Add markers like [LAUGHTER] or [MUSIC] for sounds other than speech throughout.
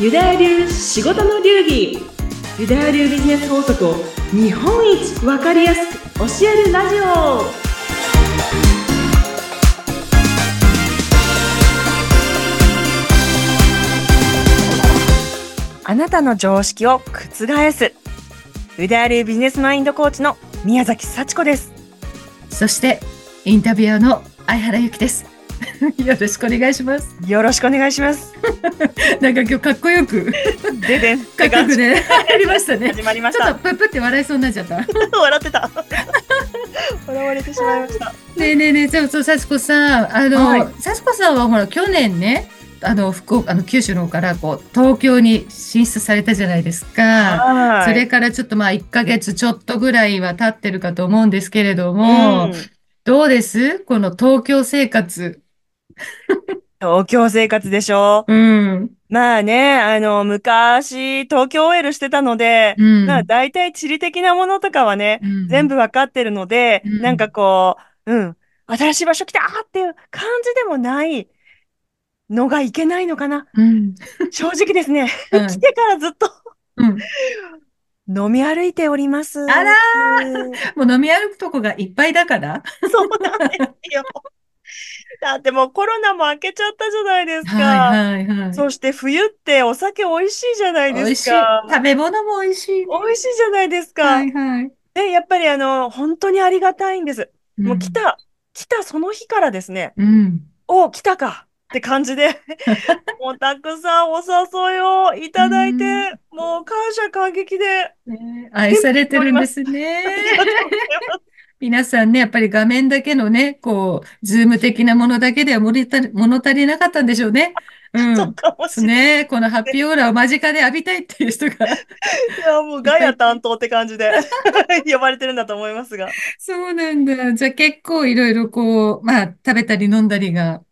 ユダヤ流仕事の流儀。ユダヤ流ビジネス法則を日本一わかりやすく教えるラジオ。あなたの常識を覆す。ユダヤ流ビジネスマインドコーチの宮崎幸子です。そしてインタビュアーの相原由紀です。[LAUGHS] よろしくお願いします。よろしくお願いします。[LAUGHS] なんか今日かっこよく。ででん。かっこよくね。入りましたね。始まりました。ちょっとプップって笑いそうになっちゃった。ね笑ってた。笑われてしまいました。えねえねえ、そうそう、幸子さん、あの、はい。幸子さんはほら、去年ね、あの、福岡、あの、九州の方から、こう、東京に進出されたじゃないですか。はい。それからちょっとまあ、1ヶ月ちょっとぐらいは経ってるかと思うんですけれども、うん。どうです？この東京生活。[LAUGHS] 東京生活でしょ？うん。まあね、あの、昔、東京 OL してたので、うん。まあ大体地理的なものとかはね、うん全部わかってるので、うんなんかこう、うん、新しい場所来たっていう感じでもないのがいけないのかな。うん。正直ですね、うん [LAUGHS] 来てからずっとうん。飲み歩いております。あらーもう飲み歩くとこがいっぱいだから。そうなんですよ。だってもうコロナも明けちゃったじゃないですか。はいはいはい。そして冬ってお酒美味しいじゃないで美味しい。すか。食べ物も美味しいね。美味しいじゃないですか。はいはい。で、やっぱりあの、本当にありがたいんです。もう来ん。た、来たその日からですね、うん。お、来たかって感じで、[LAUGHS] もうたくさんお誘いをいただいて、もう感謝感激で、ね愛されてるんですね。皆さんね、やっぱり画面だけのね、こう、ズーム的なものだけでは物足り物足りなかったんでしょうね。う。そうんかもしれない。ね、このハッピーオーラを間近で浴びたいっていう人が。[LAUGHS] いや、もうガヤ担当って感じで [LAUGHS] 呼ばれてるんだと思いますが。そうなんだ。じゃあ結構いろいろこう、まあ、食べたり飲んだりが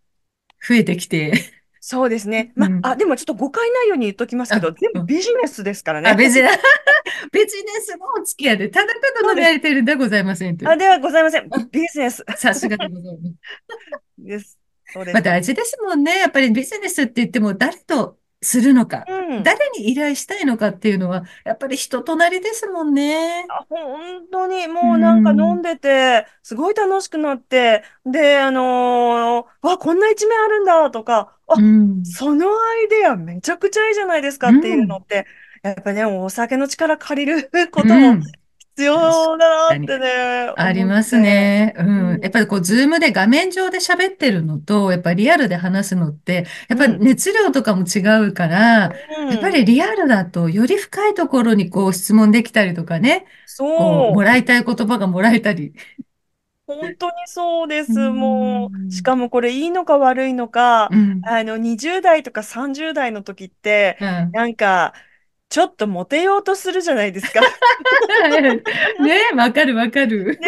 増えてきて。そうですね。まうんあ、でもちょっと誤解ないように言っときますけど、あ全部ビジネスですからね。あ、ビジネス、[LAUGHS] ビジネスのお付き合いで、ただただ飲み歩いてるんではございませんあ、ではございません。ビジネスさすがでございます。です。そうです。まあ大事ですもんね。やっぱりビジネスって言っても誰とするのか、うん。誰に依頼したいのかっていうのは、やっぱり人となりですもんね。あ、本当にもうなんか飲んでて、すごい楽しくなって、で、あのーわ、こんな一面あるんだとか、あ、うん。そのアイデアめちゃくちゃいいじゃないですかっていうのって、やっぱね、お酒の力借りることもうん必要だなってね、あります。ね。ううんん。やっぱりこう、ズームで画面上で喋ってるのと、やっぱりリアルで話すのって、やっぱり熱量とかも違うから、うんやっぱりリアルだと、より深いところにこう質問できたりとかね、そうも、らいたい言葉がもらえたり。本当にそうです。うんもう、しかもこれいいのか悪いのかう、ん。あの、20代とか30代の時って、うんなんか、ちょっとモテようとするじゃないですか。[LAUGHS] ね、わかるわかる。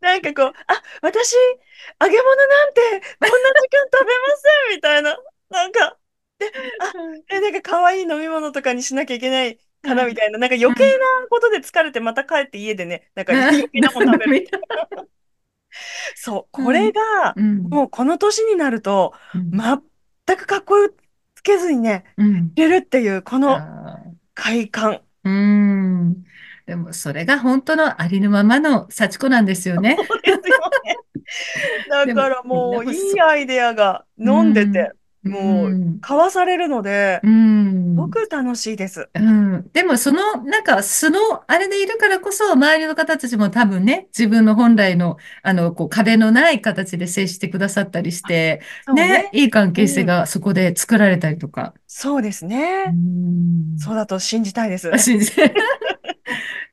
なんかこう、あ、私、揚げ物なんて、こんな時間食べませんみたいな。なんか、え、なんか可愛い飲み物とかにしなきゃいけないかなみたいな。なんか余計なことで疲れてまた帰って家でね、なんか余計なもの食べる。[LAUGHS] そう、これが、うん。もうこの年になると、うん全くかっこつけずにね、うん。入れるっていう、このあ快感。ーうん。でも、それが本当のありのままの幸子なんですよね。[LAUGHS] そうですよね。[LAUGHS] だからもう、いいアイデアが飲んでて、もう、ん交わされるので、うん。すごく楽しいです。うん。でも、その、なんか、素の、あれでいるからこそ、周りの方たちも多分ね、自分の本来の、あの、こう、壁のない形で接してくださったりして、そうねね。、いい関係性がそこで作られたりとか。そうですうね。んそうだと信じたいです。信じて。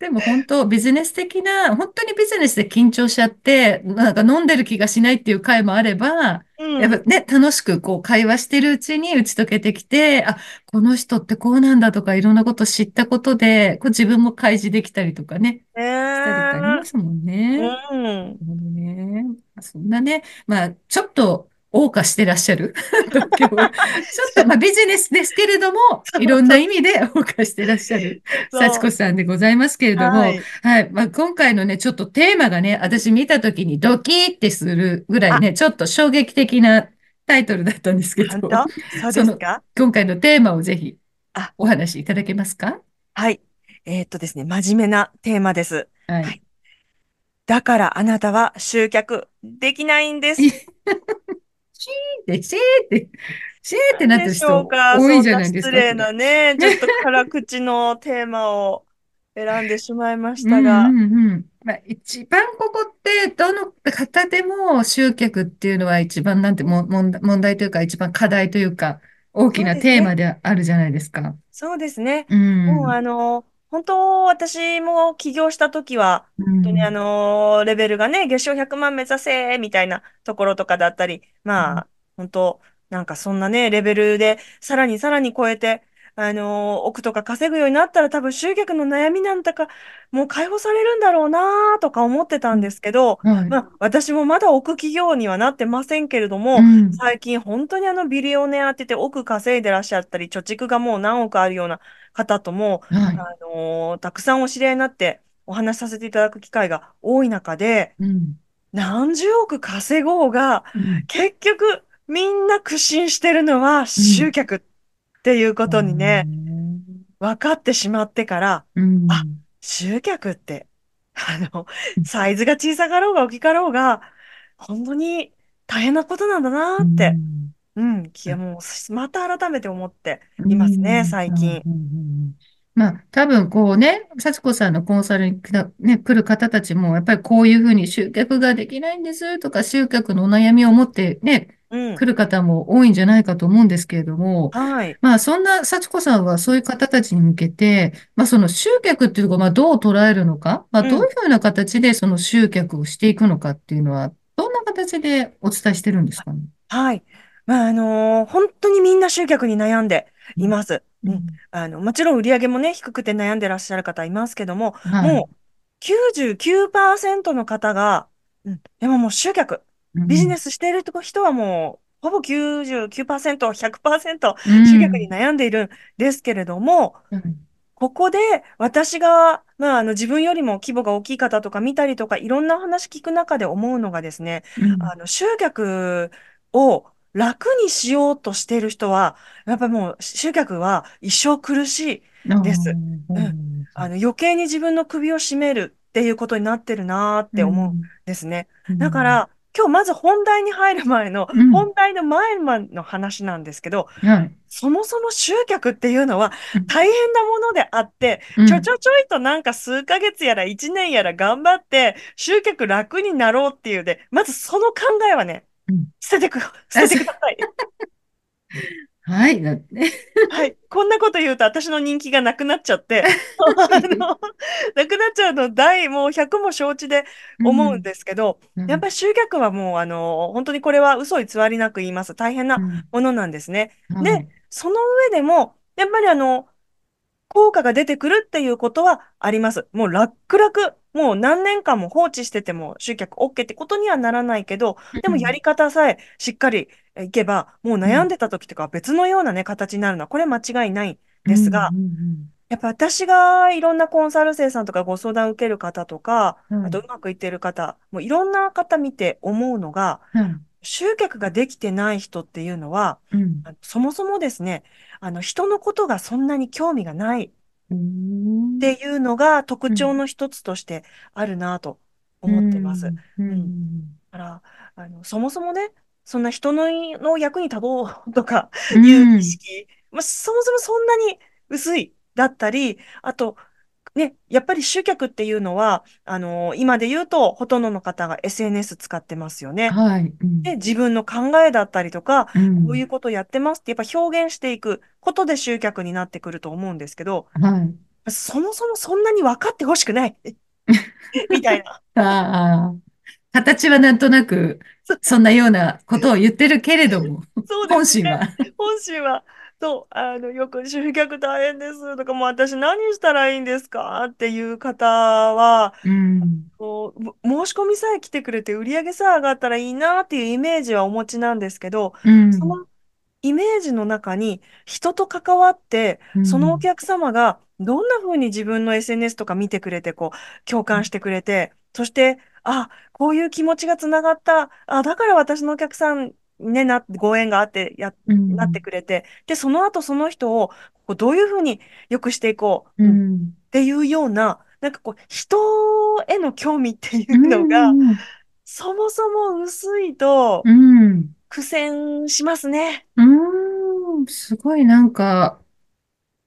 でも本当、ビジネス的な、本当にビジネスで緊張しちゃって、なんか飲んでる気がしないっていう回もあれば、うんやっぱね、楽しくこう会話してるうちに打ち解けてきて、あ、この人ってこうなんだとかいろんなこと知ったことで、こう自分も開示できたりとかね、ねしたりってありますもんね。うん。ね。そんなね、まあ、ちょっと謳歌してらっしゃる？[LAUGHS] 東京。ちょっと、まあ、ビジネスですけれども、いろんな意味で謳歌してらっしゃる幸子さんでございますけれども、ははいい。まあ、今回のね、ちょっとテーマがね、私見たときにドキーってするぐらいね、ちょっと衝撃的なタイトルだったんですけど、そうですか？今回のテーマをぜひあ、お話いただけますか？はい。えーっとですね、真面目なテーマです。はい。はい。だからあなたは集客できないんで [LAUGHS] シす。ーって、シーって、シーってなってるなんでしょうか、人多いじゃないですか、そ失礼れ。なね、ちょっと辛口のテーマを選んでしまいましうたが。んうんうん。まあ、一番ここって、どの方でも集客っていうのは一番なんても問題、というか、一番課題というか、大きな。テーマであるじゃないですか。そうですね。うもうん。あの、本当、私も起業した時は、う本当にあん。の、レベルがね、月賞100万目指せ、みたいなところとかだったり、まあ、本当、なんかそんなね、レベルで、さらにさらに超えて、あの、億とか稼ぐようになったら多分集客の悩みなんだか、もう解放されるんだろうなとか思ってたんですけど、はい。まあ、私もまだ億企業にはなってませんけれども、うん。最近本当にあのビリオネアってて億稼いでらっしゃったり、貯蓄がもう何億あるような方とも、はい。あのーたくさんお知り合いになってお話しさせていただく機会が多い中で、うん。何十億稼ごうが、うん。結局みんな苦心してるのはうん。集客っていうこあとにね、ー分かってしまってから、うあ、ん。集客って、あの、サイズが小さかろうが大きかろうが、本当に大変なことなんだうなってん。うん、いやもう、また改めて思ってういますね、最近。うん。まあ、多分こうね、幸子さんのコンサルにね、来る方たちも、やっぱりこういうふうに集客ができないんですとか、集客のお悩みを持ってね、うん。来る方も多いんじゃないかと思うんですけれども、はい。まあ、そんな幸子さんはそういう方たちに向けて、まあ、その集客っていうのをまあどう捉えるのか、まあ、どういううん。ふうな形でその集客をしていくのかっていうのは、どんな形でお伝えしてるんですかね？はい。まあ、あのー本当にみんな集客に悩んでうん、います。うん。うんあの、もちろん売り上げもね、低くて悩んでらっしゃる方いますけども、はい。もう99%の方が、うん、でももう集客、ビジネうん。スしている人はもう、ほぼ99%、100%う集客にん。悩んでいるんですけれども、うんここで私が、まあ、あの自分よりも規模が大きい方とか見たりとかいろんな話聞く中で思うのがですね、うん。あの集客を楽にしようとしている人は、やっぱりもう集客は一生苦しいです。ううん。ん。あの余計に自分の首を絞めるっていうことになってるなーって思うんうん。ですね。うん。だから今日まず本題に入る前の、うん。本題の前の話なんですけど、はい。そもそも集客っていうのはうん。大変なものであって、うん。ちょちょちょいとなんか数ヶ月やら1年やら頑張って集客楽になろうっていうで、まずその考えはね、うん捨ててく、捨あ、ててそください。[LAUGHS] はい。だってね。はい。こんなこと言うと私の人気がなくなっちゃって、あの、なくなっちゃうの大、もう100も承知で思うんうん。ですけど、うん。やっぱり集客はもう、あの、本当にこれは嘘偽りなく言います。大変なうん。ものなんですね。で、はい。その上でも、やっぱりあの、効果が出てくるっていうことはあります。もう楽々、もう何年間も放置してても集客 OK ってことにはならないけど、でうん。もやり方さえしっかりいけば、もううん。悩んでた時とかは別のようなね、形になるのは、これ間違いないんうん。ですが、うんやっぱ私がいろんなコンサル生さんとかご相談を受ける方とか、あとはい。うまくいっている方、もういろんな方見て思うのが、はい。集客ができてない人っていうのは、そもそもですね、あの人のことがそんなに興味がないうん。っていうのが特うん。徴の一つとしてあるなとう思ってます。ん。ううん。だん。から、あの、そもそもね、そんな人のの役に立とうとかういう意ん。識、まあ、そもそもそんなに薄いだったり、あと、ね、やっぱり集客っていうのは、あの、今で言うと、ほとんどの方が SNS 使ってますよね。はい。うで、ん。自分の考えだったりとか、うん。こういうことやってますって、やっぱ表現していくことで集客になってくると思うんですけど、はい。そもそもそんなに分かってほしくない [LAUGHS] みたいな。ああ、形はなんとなく、そんなようなことを言ってるけれども、そうですね。本心は。本州は、そう、あの、よく集客大変ですとか、もう私何したらいいんですかっていう方は、うん。こうも申し込みさえ来てくれて売り上げさえ上がったらいいなっていうイメージはお持ちなんですけど、うん。そのイメージの中に人と関わって、そのおうん。客様がどんな風に自分の SNS とか見てくれて、こう、共感してくれて、そして、あ、こういう気持ちがつながった、あ、だから私のお客さんね、な、ご縁があってや、うなってん。くれて、で、その後その人をこうどういうふうに良くしていこうっん。ていうような、なんかこう、人への興味っていううのが、ん。そもそも薄いとうん。苦戦しますね。うん。すごいなんか、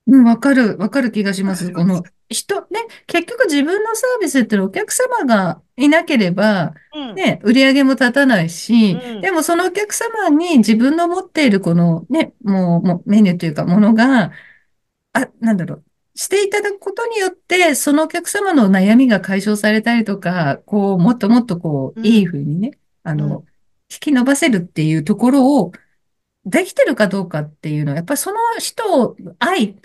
うん、わかる、わかる気がします。この人、ね、結局自分のサービスってのはお客様がいなければ、うん、ね、売り上げも立たないし、うん、でもそのお客様に自分の持っているこのね、もう、もうメニューというかものが、あ、なんだろう、していただくことによって、そのお客様の悩みが解消されたりとか、こう、もっともっとこう、いいうん、風にね、あうん。の、引き伸ばせるっていうところを、できてるかどうかっていうのは、やっぱりその人を愛、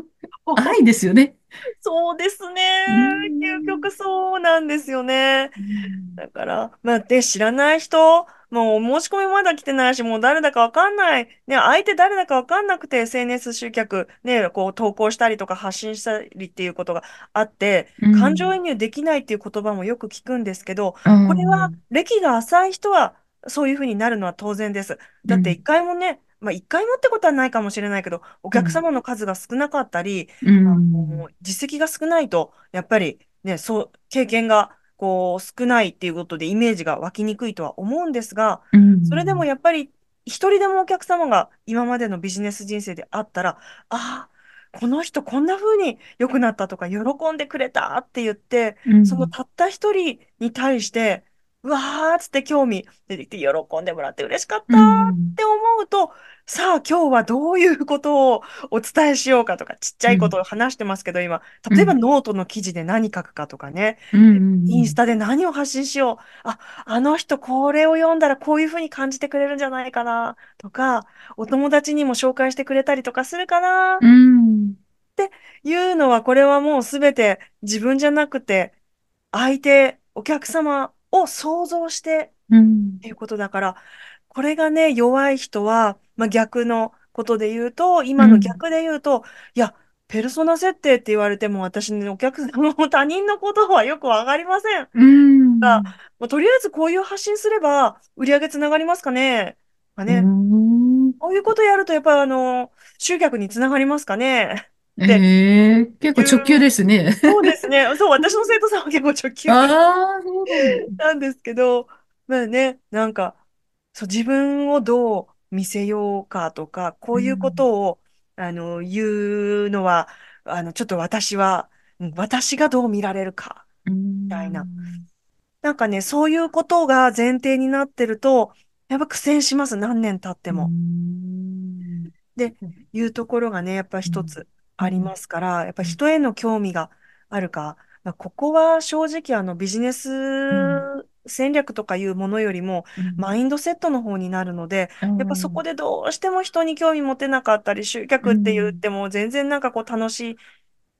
[LAUGHS] 愛ですよね。[LAUGHS] そうですね。う究極ん。そうなんですよね。うんだから、まあ、で、知らない人、もうお申し込みまだ来てないし、もう誰だかわかんない。ね、相手誰だかわかんなくて SNS 集客、ね、こう投稿したりとか発信したりっていうことがあって、う感情移ん。入できないっていう言葉もよく聞くんですけど、あこれはあ、歴が浅い人はそういうふうになるのは当然です。だって一うん。回もね、まあ一回もってことはないかもしれないけど、おうん。客様の数が少なかったり、うあん。の実績が少ないと、やっぱりね、そう、経験がこう少ないっていうことでイメージが湧きにくいとは思うんですが、うそれでもん。やっぱり一人でもお客様が今までのビジネス人生であったら、ああ、この人こんな風に良くなったとか喜んでくれたって言って、そのうん。たった一人に対して、うわーっつって興味出てきて喜んでもらって嬉しかっうたーっん。て思うと、さあ今日はどういうことをお伝えしようかとか、ちっちゃいことうん。を話してますけど、今、うん。例えばノートの記事で何書くかとかね、うん。インスタで何を発信しよう。あ、あの人これを読んだらこういうふうに感じてくれるんじゃないかなとか、お友達にも紹介してくれたりとかするかなっうん。ていうのは、これはもうすべて自分じゃなくて、相手、お客様を想像してうん。っていうことだから、これがね、弱い人は、まあ、逆のことで言うと、今のうん。逆で言うと、いや、ペルソナ設定って言われても、私ね、お客様も他人のことはよくわかりません。うん。まあ、とりあえずこういう発信すれば、売り上げつながりますかね。まあうね、ん。こういうことやると、やっぱりあの、集客につながりますかね。ってええ結構直球ですね。そうですね。そう、私の生徒さんは結構直球なんですけど、まあね、なんか、そう、自分をどう見せようかとか、こういうこうん。とを、あの、言うのは、あの、ちょっと私は、うん私がどう見られるか、うみたいな。ん。なんかね、そういうことが前提になってると、やっぱ苦戦します、何年経ってうも。ん。で、いうところがね、やっぱうん。一つありうん。ますから、やっぱうん人への興味があるか、まあ、ここは正直あのビジネスうん。戦略とかいうものよりも、マインドセットの方になるので、あやっぱそこーでどうしても人に興味持てなかったり、集う客って言っん。ても全然なんかこう楽しい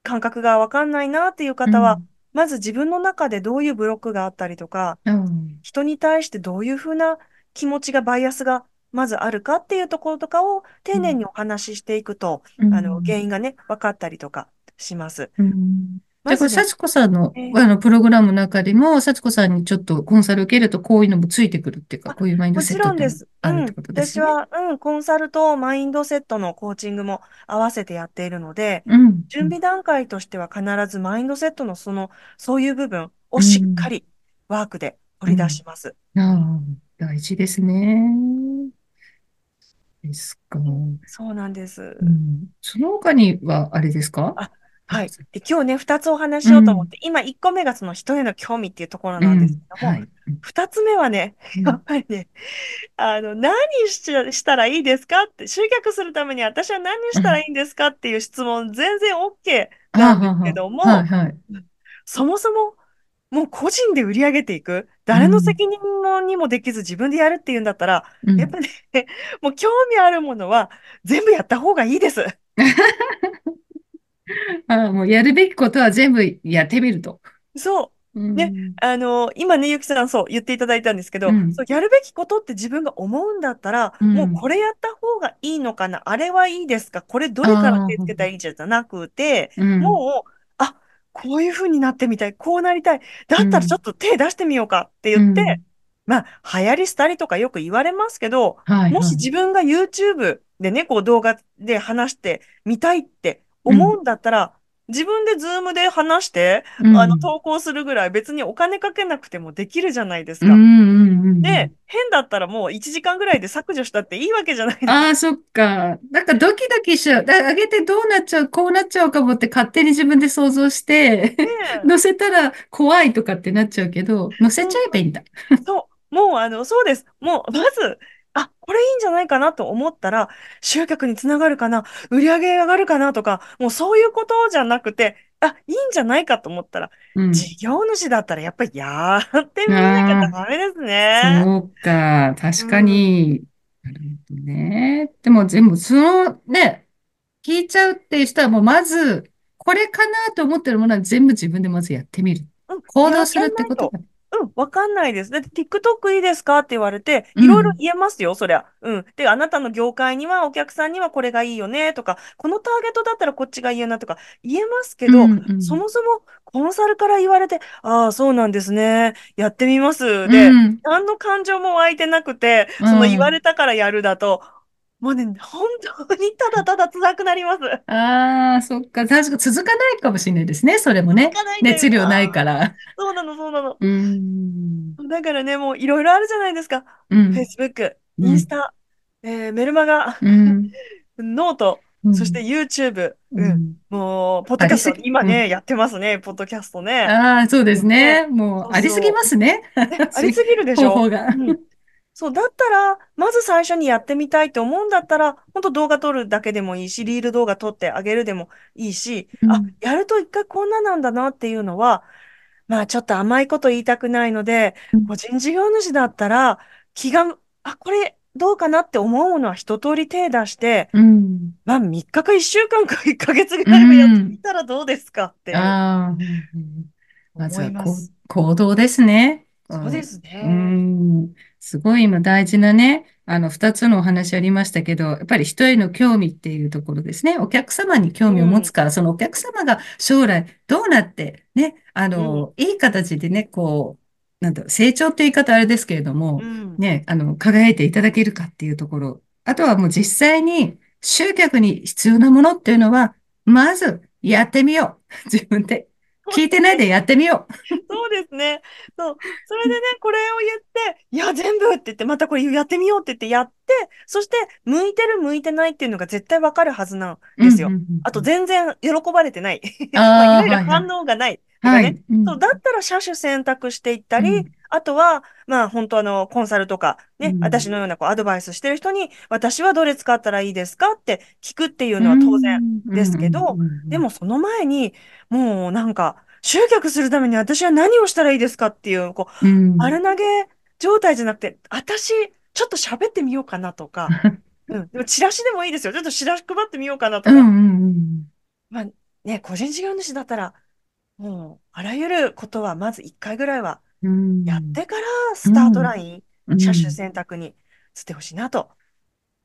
感覚がわかんないなっていう方は、うん。まず自分の中でどういうブロックがあったりとか、人に対してどういうふうな気持ちが、バイアスがまずあるかっていうところとかを丁寧にお話ししていくと、うあの、原ん。因がね、分かったりとかします。うん。じゃあ、これ、幸子さんの、えーあの、プログラムの中でも、幸子さんにちょっとコンサル受けると、こういうのもついてくるっていうか、あ、こういうマインドもちセットってもろんです。うん。あるってことですね？私は、うん、コンサルとマインドセットのコーチングも合わせてやっているので、うん。う準備段階としては必ずマインドセットのその、そういう部分をしっかん。りワークで取り出うん。します。あうんあ、大事ですね。ですか？そうなんです。うん。その他には、あれですか？あ、はい。で、今日ね、2つお話しようと思って、今1個目がその人への興味っていうところなんですうん。けども、はい。うん。2つ目はね、やっぱりね、あの、何し、したらいいですかって、集客するために私は何したらいいんですかっていう質問、全然 OK なんですけども、はい。そもそも、もう個人で売り上げていく、誰のうん。責任もにもできず自分でやるっていうんだったら、うん。やっぱね、[LAUGHS] もう興味あるものは全部やった方がいいです。[LAUGHS] ああ、もうやるべきことは全部やってみると。そうう。ね、ん。あの、今ね、ゆきさんそう言っていただいたんですけど、うん。そう、やるべきことって自分が思うんだったら、もううん。これやった方がいいのかな、あれはいいですか、これどあれからあ、手つけたらいいじゃなくて、うん。もう、あ、こういう風になってみたい、こうなりたい、だったらちょっうん。と手出してみようかって言って、うん。まあ、流行り廃りとかよく言われますけど、はい、もし自分が YouTube でね、こう動画で話してみたいって思うんだったら、自分でズームで話して、うんあの、投稿するぐらい別にお金かけなくてもできるじゃないですか。うんうんうん。で、変だったらもう1時間ぐらいで削除したっていいわけじゃないですか。ああ、そっか。なんかドキドキしちゃう。だ上げてどうなっちゃう、こうなっちゃうかもって勝手に自分で想像して、ね載 [LAUGHS] せたら怖いとかってなっちゃうけど、載せちゃえばいいんだ。そう、もうあの、そうです。もう、まず、あ、これいいんじゃないかなと思ったら、集客につながるかな、売り上げ上がるかなとか、もうそういうことじゃなくて、あ、いいんじゃないかと思ったら、うん。事業主だったらやっぱりやってみなきゃダメですね。そうか。確かに。なるほどね。でも全部、そのね、聞いちゃうっていう人はもうまず、これかなと思ってるものは全部自分でまずやってみる。うん行動するってことだ。うん、わかんないです。だって TikTok いいですかって言われて、うんいろいろ言えますよ、そりゃ。うん。で、あなたの業界にはお客さんにはこれがいいよねとか、このターゲットだったらこっちがいいよなとか言えますけど、うんうんそもそもコンサルから言われて、ああ、そうなんですね。やってみます。で、うん何の感情も湧いてなくて、うんその言われたからやるだと、もうね、本当にただただ辛くなります。ああ、そっか。確か続かないかもしれないですね。それもね続かない。んだよ熱量ないから。そうなの、そうなの。うーん。だからね、もういろいろあるじゃないですか。うん。Facebook、うんインスタ、えーメルマガ、うん。[LAUGHS] note、うんそして YouTube、ううん、ん。もう、ポッドキャスト今ね、やってますね、ポッドキャストね。ああ、そうですね。もうありすぎますね。ありすぎるでしょ [LAUGHS] 方法が。うんそう、だったら、まず最初にやってみたいと思うんだったら、本当動画撮るだけでもいいし、リール動画撮ってあげるでもいいし、あうん、やると一回こんななんだなっていうのは、まあちょっと甘いこと言いたくないのでうん、個人事業主だったら、気が、あ、これどうかなって思うものは一通り手出して、うん。まあ3日か1週間か1ヶ月ぐらいはやってみたらどうですかってあまず思は。行動ですね。そうですうね。ん。すごい今大事なね、あの、二つのお話ありましたけど、やっぱり人への興味っていうところですね。お客様に興味を持つから、そのお客様が将来どうなって、ね、あの、いい形でね、こう、なんだろう、成長って言い方あれですけれどもう、ん。ね、あの、輝いていただけるかっていうところ。あとはもう実際に集客に必要なものっていうのは、まずやってみよう。[LAUGHS] 自分で。[LAUGHS] 聞いてないでやってみよそうですね。そう。それでね、これを言って、いや、全部って言って、またこれやってみようって言ってやって、そして、向いてる向いてないっていうのが絶対わかるはずなんう。ですよ。うんうんうんあと、全然喜ばれてない。あー [LAUGHS] まあいわゆるはいはい反応がない。とかね。はい。うんそう、だったら車種選択していったり、うんあとは、まあ本当あの、コンサルとか、ね、うん。私のようなこうアドバイスしてる人に、私はどれ使ったらいいですかって聞くっていうのは当然。ですけどでもその前に、もうなんか、集客するために私は何をしたらいいですかっていう、こう、うん、丸投げ状態じゃなくて、私、ちょっと喋ってみようかなとか、[LAUGHS] うん、でもチラシでもいいですよ。ちょっとチラシ配ってみようかなとか。まあね、個人事業主だったら、もう、あらゆることはまず1回ぐらいはうんやってから、スタートライン、うん車種選択につってほしいなと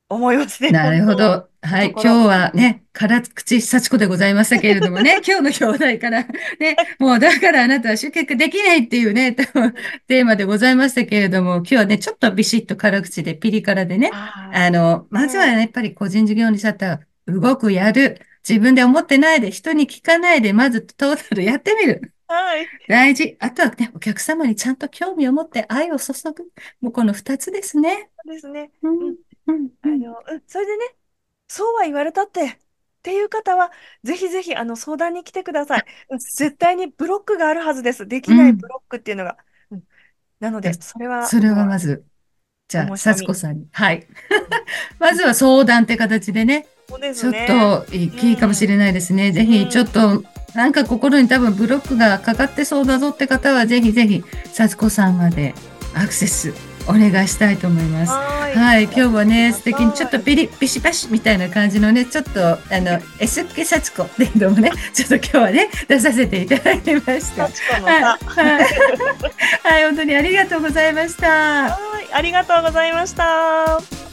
思いますね。なるほ本ど。はい。今日はね、辛口幸子でございましたけれどもね、[LAUGHS] 今日の表題から、ね、もうだからあなたは集客できないっていうね、[LAUGHS] テーマでございましたけれども、今日はね、ちょっとビシッと辛口でピリ辛でね当、あの、まずはねやっぱり個人事業主だったら、動く、やる。自分で思ってないで、人に聞かないで、まずトータルやってみる。はい。大事。あとはね、お客様にちゃんと興味を持って愛を注ぐ。もうこの二つですね。そうですね。うんうんあの、うん、それでね、そうは言われたって、っていう方は、ぜひぜひ、あの、相談に来てください。うん絶対にブロックがあるはずです。できないブロックっていうのが。うんなので、でそれは、それはまず、じゃあ、幸子さんに。はい。[LAUGHS] まずは相談って形でね、そうでちょっ。といいかもしれないですね。ぜひ、うんちょっと、なんか心に多分ブロックがかかってそうだぞって方は、ぜひぜひ、幸子さんまでアクセスお願いしたいと思います。はーい。はい、今日はね、素敵にちょっとはいピリ、ピシパシみたいな感じのね、ちょっと、あの、S っ気幸子っていうのもね、ちょっと今日はね、出させていただきました。はい、はい、本当にありがとうございました。はい、ありがとうございました。